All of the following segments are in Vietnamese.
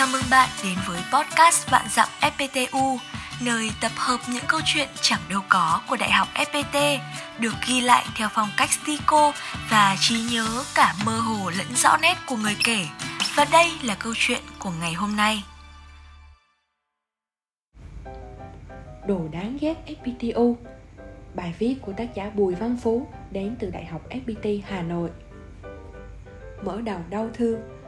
Chào mừng bạn đến với podcast Vạn Dặm FPTU, nơi tập hợp những câu chuyện chẳng đâu có của Đại học FPT, được ghi lại theo phong cách stico và trí nhớ cả mơ hồ lẫn rõ nét của người kể. Và đây là câu chuyện của ngày hôm nay. Đồ đáng ghét FPTU Bài viết của tác giả Bùi Văn Phú đến từ Đại học FPT Hà Nội Mở đầu đau thương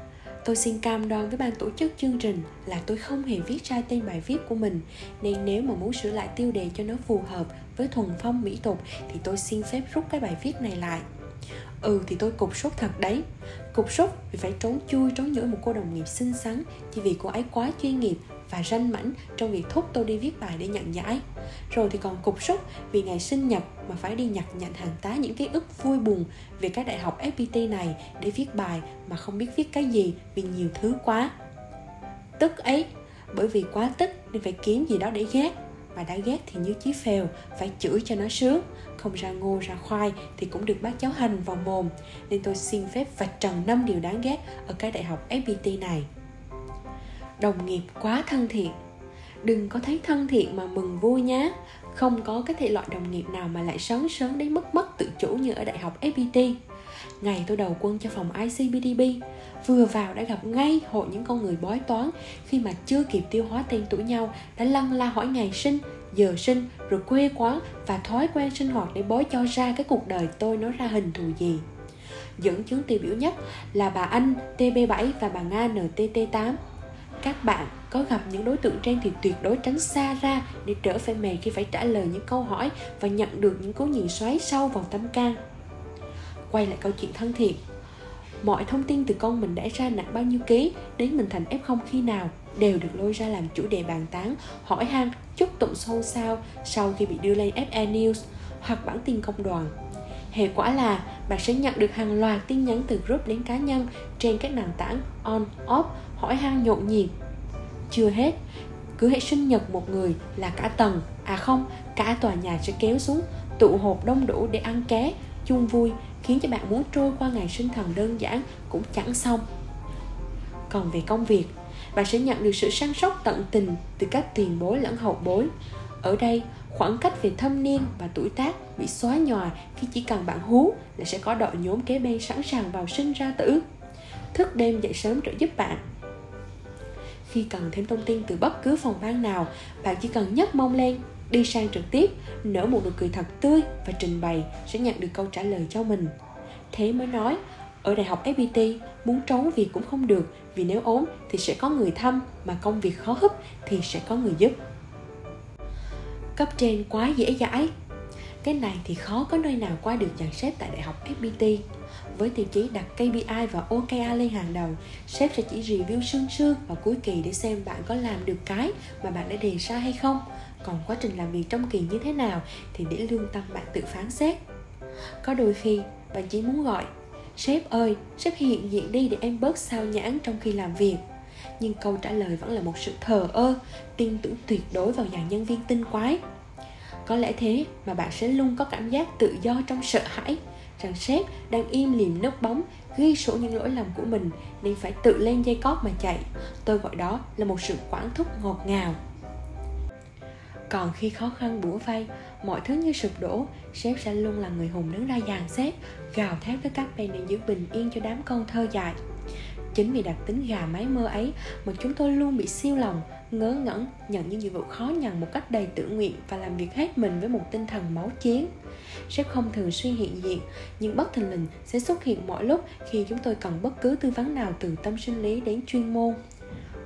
Tôi xin cam đoan với ban tổ chức chương trình là tôi không hề viết sai tên bài viết của mình. Nên nếu mà muốn sửa lại tiêu đề cho nó phù hợp với thuần phong mỹ tục Thì tôi xin phép rút cái bài viết này lại. Ừ thì tôi cục sốt thật đấy. Cục sốt vì phải trốn chui, trốn nhỡ một cô đồng nghiệp xinh xắn, Chỉ vì cô ấy quá chuyên nghiệp và ranh mãnh trong việc thúc tôi đi viết bài để nhận giải. Rồi thì còn cục sốt vì ngày sinh nhật mà phải đi nhặt nhạnh hàng tá những ký ức vui buồn về cái đại học FPT này để viết bài mà không biết viết cái gì vì nhiều thứ quá. Tức ấy, bởi vì quá tức nên phải kiếm gì đó để ghét mà đã ghét thì như chí phèo, phải chửi cho nó sướng. Không ra ngô, ra khoai thì cũng được bác cháu hành vào mồm. Nên tôi xin phép vạch trần năm điều đáng ghét ở cái đại học FPT này. Đồng nghiệp quá thân thiện. Đừng có thấy thân thiện mà mừng vui nhé không có cái thể loại đồng nghiệp nào mà lại sớm sớm đến mức mất tự chủ như ở đại học FPT ngày tôi đầu quân cho phòng ICBDB vừa vào đã gặp ngay hội những con người bói toán. Khi mà chưa kịp tiêu hóa tên tuổi nhau, đã lăn la hỏi ngày sinh, giờ sinh, rồi quê quán và thói quen sinh hoạt để bói cho ra cái cuộc đời tôi nó ra hình thù gì. Dẫn chứng tiêu biểu nhất là bà Anh TB7 và bà Nga NTT8 các bạn có gặp những đối tượng trên thì tuyệt đối tránh xa ra để đỡ phải mệt khi phải trả lời những câu hỏi và nhận được những cú nhìn xoáy sâu vào tâm can quay lại câu chuyện thân thiện. Mọi thông tin từ con mình đã ra nặng bao nhiêu ký, đến mình thành f0 khi nào, đều được lôi ra làm chủ đề bàn tán, hỏi han, chúc tụng xôn xao sau khi bị đưa lên FA News hoặc bản tin công đoàn. Hệ quả là, bạn sẽ nhận được hàng loạt tin nhắn từ group đến cá nhân trên các nền tảng on, off, hỏi han nhộn nhịp. Chưa hết, cứ hệ sinh nhật một người là cả tầng à không, cả tòa nhà sẽ kéo xuống, tụ họp đông đủ để ăn ké, chung vui khiến cho bạn muốn trôi qua ngày sinh thần đơn giản cũng chẳng xong. Còn về công việc, bạn sẽ nhận được sự săn sóc tận tình từ các tiền bối lẫn hậu bối. Ở đây, khoảng cách về thâm niên và tuổi tác bị xóa nhòa khi chỉ cần bạn hú là sẽ có đội nhóm kế bên sẵn sàng vào sinh ra tử. Thức đêm dậy sớm trợ giúp bạn. Khi cần thêm thông tin từ bất cứ phòng ban nào, bạn chỉ cần nhấc mông lên đi sang trực tiếp, nở một nụ cười thật tươi và trình bày sẽ nhận được câu trả lời cho mình. Thế mới nói, ở đại học FPT muốn trốn việc cũng không được, vì nếu ốm thì sẽ có người thăm, mà công việc khó hấp thì sẽ có người giúp. Cấp trên quá dễ dãi. Cái này thì khó có nơi nào qua được dàn xếp tại đại học FPT với tiêu chí đặt KPI và OKR lên hàng đầu, sếp sẽ chỉ review sương sương vào cuối kỳ để xem bạn có làm được cái mà bạn đã đề ra hay không còn quá trình làm việc trong kỳ như thế nào thì để lương tâm bạn tự phán xét. Có đôi khi, bạn chỉ muốn gọi, sếp ơi, sếp hiện diện đi để em bớt sao nhãn trong khi làm việc. Nhưng câu trả lời vẫn là một sự thờ ơ, tin tưởng tuyệt đối vào dàn nhân viên tinh quái. Có lẽ thế mà bạn sẽ luôn có cảm giác tự do trong sợ hãi rằng sếp đang im lìm nấp bóng, ghi sổ những lỗi lầm của mình nên phải tự lên dây cót mà chạy. Tôi gọi đó là một sự quản thúc ngọt ngào còn khi khó khăn bủa vây, mọi thứ như sụp đổ, sếp sẽ luôn là người hùng đứng ra dàn xếp, gào thét với các bên để giữ bình yên cho đám con thơ dại chính vì đặc tính gà máy mơ ấy mà chúng tôi luôn bị siêu lòng, ngớ ngẩn, nhận những nhiệm vụ khó nhằn một cách đầy tự nguyện và làm việc hết mình với một tinh thần máu chiến. Sếp không thường xuyên hiện diện, nhưng bất thình lình sẽ xuất hiện mọi lúc khi chúng tôi cần bất cứ tư vấn nào từ tâm sinh lý đến chuyên môn.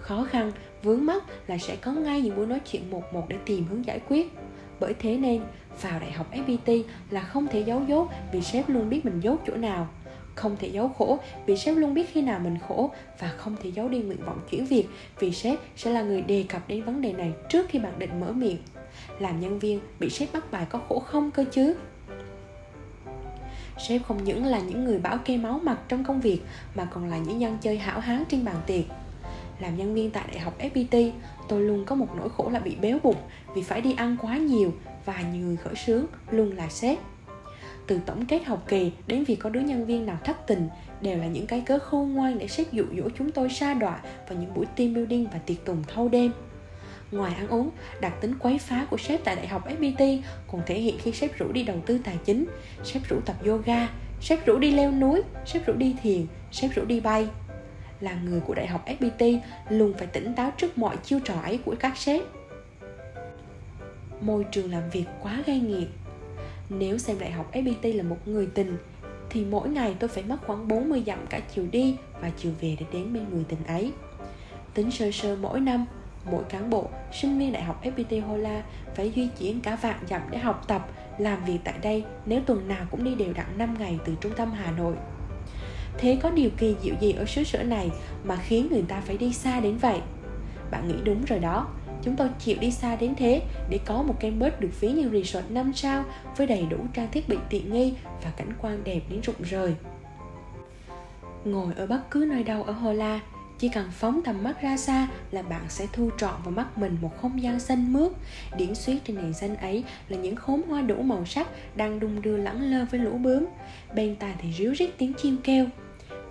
Khó khăn vướng mắc là sẽ có ngay những buổi nói chuyện một một để tìm hướng giải quyết. Bởi thế nên, vào đại học FPT là không thể giấu dốt vì sếp luôn biết mình dốt chỗ nào, không thể giấu khổ vì sếp luôn biết khi nào mình khổ và không thể giấu đi nguyện vọng chuyển việc vì sếp sẽ là người đề cập đến vấn đề này trước khi bạn định mở miệng. Làm nhân viên, bị sếp bắt bài có khổ không cơ chứ? Sếp không những là những người bảo kê máu mặt trong công việc mà còn là những dân chơi hảo hán trên bàn tiệc làm nhân viên tại đại học FPT tôi luôn có một nỗi khổ là bị béo bụng vì phải đi ăn quá nhiều và nhiều người khởi sướng luôn là sếp từ tổng kết học kỳ đến việc có đứa nhân viên nào thất tình đều là những cái cớ khôn ngoan để sếp dụ dỗ chúng tôi sa đọa vào những buổi team building và tiệc tùng thâu đêm Ngoài ăn uống, đặc tính quấy phá của sếp tại Đại học FPT còn thể hiện khi sếp rủ đi đầu tư tài chính, sếp rủ tập yoga, sếp rủ đi leo núi, sếp rủ đi thiền, sếp rủ đi bay. Là người của Đại học FPT luôn phải tỉnh táo trước mọi chiêu trò ấy của các sếp. Môi trường làm việc quá gây nghiệt. Nếu xem Đại học FPT là một người tình thì mỗi ngày tôi phải mất khoảng 40 dặm cả chiều đi và chiều về để đến bên người tình ấy. Tính sơ sơ mỗi năm, mỗi cán bộ, sinh viên Đại học FPT Hola phải di chuyển cả vạn dặm để học tập, làm việc tại đây nếu tuần nào cũng đi đều đặn 5 ngày từ trung tâm Hà Nội. Thế có điều kỳ diệu gì ở xứ sở này mà khiến người ta phải đi xa đến vậy? Bạn nghĩ đúng rồi đó, chúng tôi chịu đi xa đến thế để có một campus được ví như resort 5 sao với đầy đủ trang thiết bị tiện nghi và cảnh quan đẹp đến rụng rời. Ngồi ở bất cứ nơi đâu ở Hola, chỉ cần phóng tầm mắt ra xa là bạn sẽ thu trọn vào mắt mình một không gian xanh mướt Điển xuyết trên nền xanh ấy là những khóm hoa đủ màu sắc đang đung đưa lẳng lơ với lũ bướm Bên tai thì ríu rít tiếng chim kêu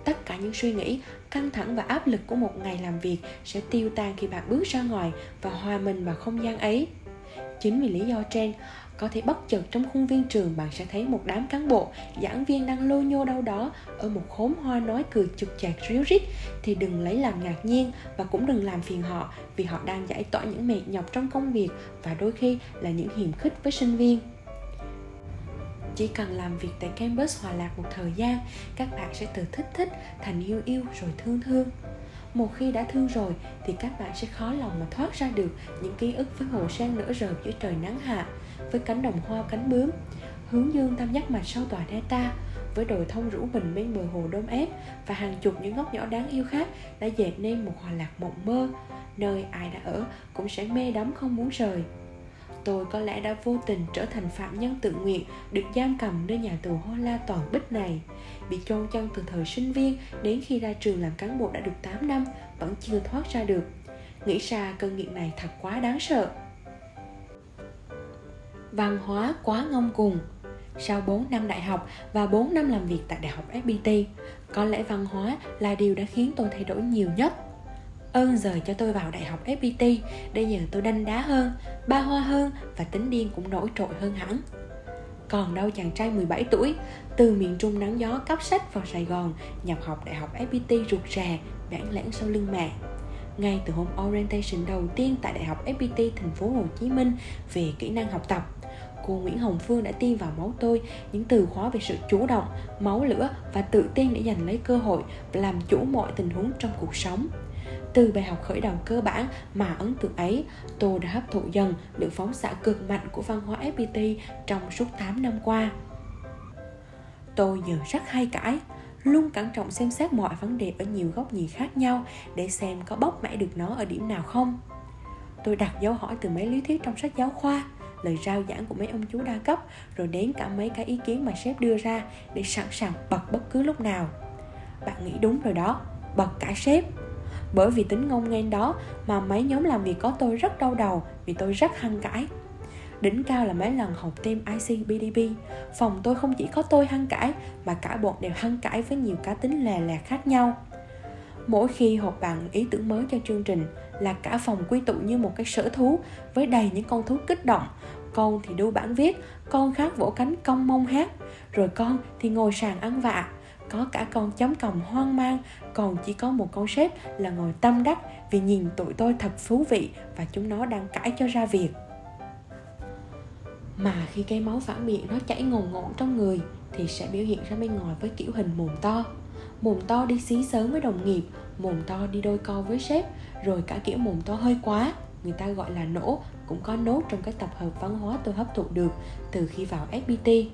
Tất cả những suy nghĩ, căng thẳng và áp lực của một ngày làm việc sẽ tiêu tan khi bạn bước ra ngoài và hòa mình vào không gian ấy Chính vì lý do trên, có thể bất chợt trong khuôn viên trường bạn sẽ thấy một đám cán bộ, giảng viên đang lô nhô đâu đó ở một khóm hoa nói cười chực chạc ríu rít thì đừng lấy làm ngạc nhiên và cũng đừng làm phiền họ vì họ đang giải tỏa những mệt nhọc trong công việc và đôi khi là những hiểm khích với sinh viên. Chỉ cần làm việc tại campus hòa lạc một thời gian, các bạn sẽ từ thích thích thành yêu yêu rồi thương thương. Một khi đã thương rồi thì các bạn sẽ khó lòng mà thoát ra được những ký ức với hồ sen nở rợp giữa trời nắng hạ với cánh đồng hoa cánh bướm. Hướng dương tam giác mạch sau tòa delta với đồi thông rũ bình bên bờ hồ đôm ép và hàng chục những góc nhỏ đáng yêu khác đã dệt nên một hòa lạc mộng mơ. Nơi ai đã ở cũng sẽ mê đắm không muốn rời tôi có lẽ đã vô tình trở thành phạm nhân tự nguyện được giam cầm nơi nhà tù Hoa La toàn bích này. Bị chôn chân từ thời sinh viên đến khi ra trường làm cán bộ đã được 8 năm vẫn chưa thoát ra được. Nghĩ ra cơn nghiện này thật quá đáng sợ. Văn hóa quá ngông cuồng. Sau 4 năm đại học và 4 năm làm việc tại Đại học FPT, có lẽ văn hóa là điều đã khiến tôi thay đổi nhiều nhất. Ơn rời cho tôi vào Đại học FPT để giờ tôi đanh đá hơn, ba hoa hơn và tính điên cũng nổi trội hơn hẳn. Còn đâu chàng trai 17 tuổi, từ miền Trung nắng gió cắp sách vào Sài Gòn, nhập học Đại học FPT rụt rè, bản lãng sau lưng mẹ. Ngay từ hôm orientation đầu tiên tại Đại học FPT thành phố Hồ Chí Minh về kỹ năng học tập, cô Nguyễn Hồng Phương đã tiêm vào máu tôi những từ khóa về sự chủ động, máu lửa và tự tin để giành lấy cơ hội và làm chủ mọi tình huống trong cuộc sống. Từ bài học khởi đầu cơ bản mà ấn tượng ấy, tôi đã hấp thụ dần được phóng xạ cực mạnh của văn hóa FPT trong suốt 8 năm qua. Tôi giờ rất hay cãi, luôn cẩn trọng xem xét mọi vấn đề ở nhiều góc nhìn khác nhau để xem có bóc mẽ được nó ở điểm nào không. Tôi đặt dấu hỏi từ mấy lý thuyết trong sách giáo khoa, lời rao giảng của mấy ông chú đa cấp rồi đến cả mấy cái ý kiến mà sếp đưa ra để sẵn sàng bật bất cứ lúc nào bạn nghĩ đúng rồi đó bật cả sếp bởi vì tính ngông nghênh đó mà mấy nhóm làm việc có tôi rất đau đầu, vì tôi rất hăng cãi. Đỉnh cao là mấy lần học team IC BDB Phòng tôi không chỉ có tôi hăng cãi, Mà cả bọn đều hăng cãi với nhiều cá tính lè lẹt khác nhau. Mỗi khi họp bàn ý tưởng mới cho chương trình Là cả phòng quy tụ như một cái sở thú Với đầy những con thú kích động. Con thì đu bản viết, Con khác vỗ cánh cong mông hát. Rồi con thì ngồi sàn ăn vạ có cả con chấm còng hoang mang, còn chỉ có một con sếp là ngồi tâm đắc vì nhìn tụi tôi thật thú vị và chúng nó đang cãi cho ra việc. Mà khi cái máu phản biện nó chảy ngồn ngộn trong người thì sẽ biểu hiện ra bên ngoài với kiểu hình mồm to. Mồm to đi xí sớm với đồng nghiệp, mồm to đi đôi co với sếp, rồi cả kiểu mồm to hơi quá, người ta gọi là nổ, cũng có nốt trong các tập hợp văn hóa tôi hấp thụ được từ khi vào FPT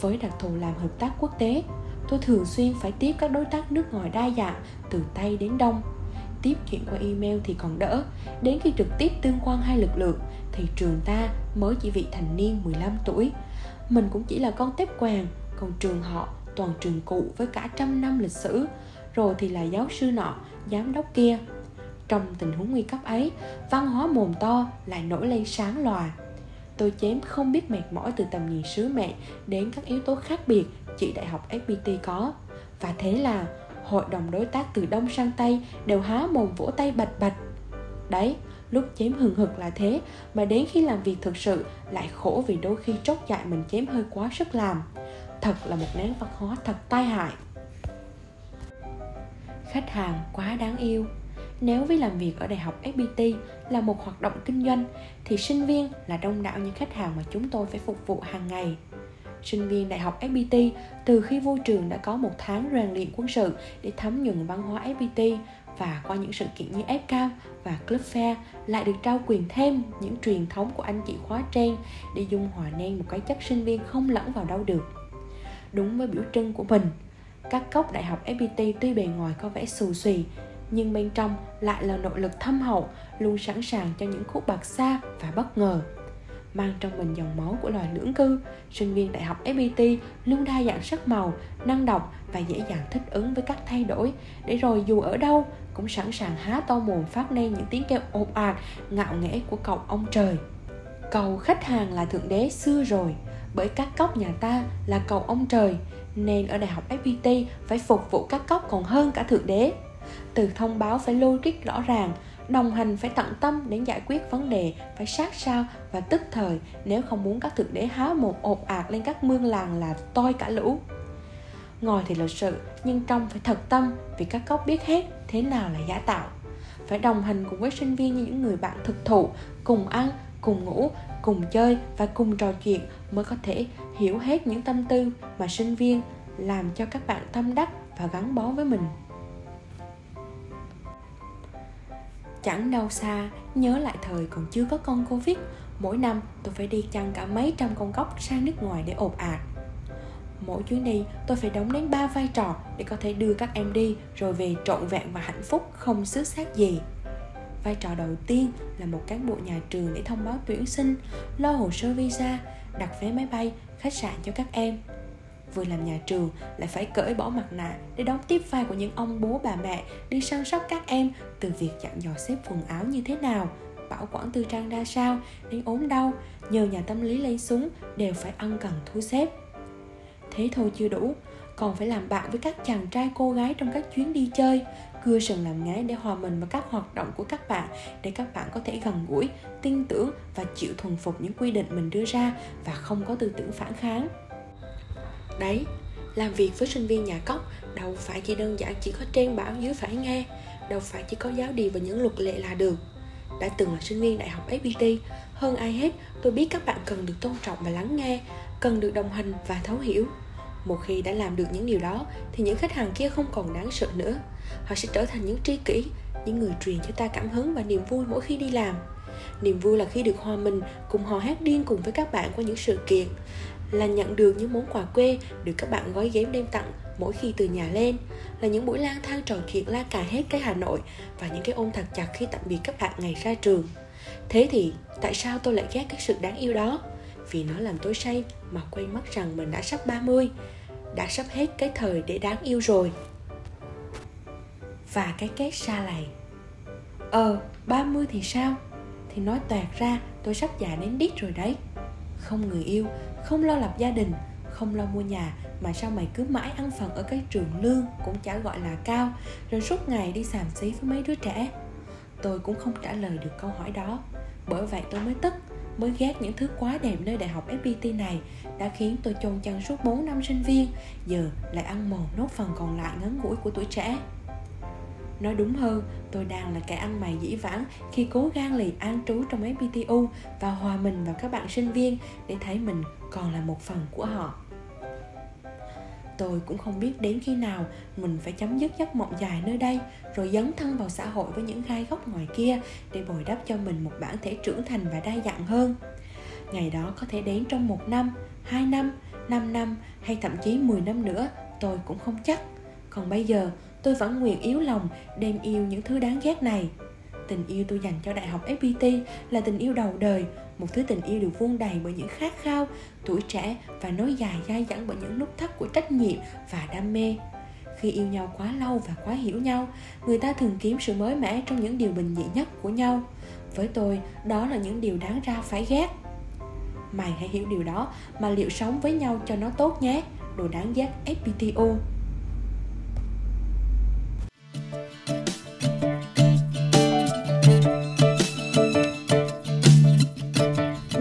với đặc thù làm hợp tác quốc tế tôi thường xuyên phải tiếp các đối tác nước ngoài đa dạng từ Tây đến Đông. Tiếp chuyện qua email thì còn đỡ, đến khi trực tiếp tương quan hai lực lượng thì trường ta mới chỉ vị thành niên 15 tuổi. Mình cũng chỉ là con tép quàng, còn trường họ toàn trường cụ với cả trăm năm lịch sử, rồi thì là giáo sư nọ, giám đốc kia. Trong tình huống nguy cấp ấy, văn hóa mồm to lại nổi lên sáng loài tôi chém không biết mệt mỏi từ tầm nhìn sứ mệnh đến các yếu tố khác biệt chỉ đại học FPT có. Và thế là hội đồng đối tác từ đông sang tây đều há mồm vỗ tay bạch bạch. Đấy, lúc chém hừng hực là thế mà đến khi làm việc thực sự lại khổ vì đôi khi trốt dại mình chém hơi quá sức làm thật là một nén văn hóa thật tai hại khách hàng quá đáng yêu nếu với làm việc ở đại học FPT là một hoạt động kinh doanh thì sinh viên là đông đảo những khách hàng mà chúng tôi phải phục vụ hàng ngày sinh viên đại học FPT từ khi vô trường đã có một tháng rèn luyện quân sự để thấm nhuần văn hóa FPT và qua những sự kiện như FCAM và Club Fair lại được trao quyền thêm những truyền thống của anh chị khóa trên để dung hòa nên một cái chất sinh viên không lẫn vào đâu được. Đúng với biểu trưng của mình, các cốc đại học FPT tuy bề ngoài có vẻ xù xì nhưng bên trong lại là nội lực thâm hậu, luôn sẵn sàng cho những khúc bạc xa và bất ngờ. Mang trong mình dòng máu của loài lưỡng cư, sinh viên đại học FPT luôn đa dạng sắc màu, năng động và dễ dàng thích ứng với các thay đổi. Để rồi dù ở đâu, cũng sẵn sàng há to mồm phát nên những tiếng kêu ồn ạt, ngạo nghễ của cậu ông trời. Cầu khách hàng là thượng đế xưa rồi, bởi các cốc nhà ta là cầu ông trời, nên ở đại học FPT phải phục vụ các cốc còn hơn cả thượng đế từ thông báo phải logic rõ ràng, đồng hành phải tận tâm đến giải quyết vấn đề, phải sát sao và tức thời, nếu không muốn các thượng đế há một ột ạt lên các mương làng là toi cả lũ. Ngồi thì lịch sự, nhưng trong phải thật tâm vì các cốc biết hết thế nào là giả tạo. Phải đồng hành cùng với sinh viên như những người bạn thực thụ, cùng ăn, cùng ngủ, cùng chơi và cùng trò chuyện mới có thể hiểu hết những tâm tư mà sinh viên làm cho các bạn tâm đắc và gắn bó với mình. Chẳng đâu xa. Nhớ lại thời còn chưa có con covid, mỗi năm tôi phải đi chăn cả mấy trăm con cóc sang nước ngoài để ộp ạt mỗi chuyến đi, tôi phải đóng đến ba vai trò để có thể đưa các em đi rồi về trọn vẹn và hạnh phúc, không xứ xác gì. Vai trò đầu tiên là một cán bộ nhà trường để thông báo tuyển sinh, lo hồ sơ visa, đặt vé máy bay, khách sạn cho các em vừa làm nhà trường lại phải cởi bỏ mặt nạ để đóng tiếp vai của những ông bố bà mẹ, đi săn sóc các em từ việc dặn dò xếp quần áo như thế nào, bảo quản tư trang ra sao đến ốm đau, nhờ nhà tâm lý lấy súng đều phải ân cần thu xếp. Thế thôi chưa đủ, còn phải làm bạn với các chàng trai cô gái trong các chuyến đi chơi, cưa sừng làm ngái để hòa mình vào các hoạt động của các bạn, để các bạn có thể gần gũi, tin tưởng và chịu thuần phục những quy định mình đưa ra và không có tư tưởng phản kháng đấy, làm việc với sinh viên nhà cóc đâu phải chỉ đơn giản chỉ có trên bảo dưới phải nghe, đâu phải chỉ có giáo điều và những luật lệ là được. Đã từng là sinh viên đại học FPT hơn ai hết, tôi biết các bạn cần được tôn trọng và lắng nghe, cần được đồng hành và thấu hiểu. Một khi đã làm được những điều đó, thì những khách hàng kia không còn đáng sợ nữa. Họ sẽ trở thành những tri kỷ, những người truyền cho ta cảm hứng và niềm vui mỗi khi đi làm. Niềm vui là khi được hòa mình, cùng hò hát điên cùng với các bạn qua những sự kiện là nhận được những món quà quê được các bạn gói ghém đem tặng mỗi khi từ nhà lên là những buổi lang thang trò chuyện la cà hết cái Hà Nội và những cái ôm thật chặt khi tạm biệt các bạn ngày ra trường. Thế thì tại sao tôi lại ghét cái sự đáng yêu đó? Vì nó làm tôi say mà quên mất rằng mình đã sắp 30 Đã sắp hết cái thời để đáng yêu rồi Và cái kết xa lầy Ờ, 30 thì sao? Thì nói toạc ra tôi sắp già đến đít rồi đấy Không người yêu, không lo lập gia đình, không lo mua nhà, mà sao mày cứ mãi ăn phần ở cái trường lương cũng chả gọi là cao, rồi suốt ngày đi xàm xí với mấy đứa trẻ. Tôi cũng không trả lời được câu hỏi đó. Bởi vậy tôi mới tức, mới ghét những thứ quá đẹp nơi đại học FPT này đã khiến tôi chôn chân suốt 4 năm sinh viên, giờ lại ăn mòn nốt phần còn lại ngắn ngủi của tuổi trẻ. Nói đúng hơn, tôi đang là kẻ ăn mày dĩ vãng khi cố gắng lì an trú trong FPTU và hòa mình vào các bạn sinh viên để thấy mình còn là một phần của họ. Tôi cũng không biết đến khi nào mình phải chấm dứt giấc mộng dài nơi đây rồi dấn thân vào xã hội với những gai góc ngoài kia để bồi đắp cho mình một bản thể trưởng thành và đa dạng hơn. Ngày đó có thể đến trong một năm, hai năm, năm năm hay thậm chí 10 năm nữa, tôi cũng không chắc. Còn bây giờ, tôi vẫn nguyện yếu lòng đem yêu những thứ đáng ghét này. Tình yêu tôi dành cho đại học FPT là tình yêu đầu đời, một thứ tình yêu được vuông đầy bởi những khát khao, tuổi trẻ và nối dài dai dẳng bởi những nút thắt của trách nhiệm và đam mê. Khi yêu nhau quá lâu và quá hiểu nhau, người ta thường kiếm sự mới mẻ trong những điều bình dị nhất của nhau. Với tôi, đó là những điều đáng ra phải ghét. Mày hãy hiểu điều đó mà liệu sống với nhau cho nó tốt nhé, Đồ đáng ghét FPTO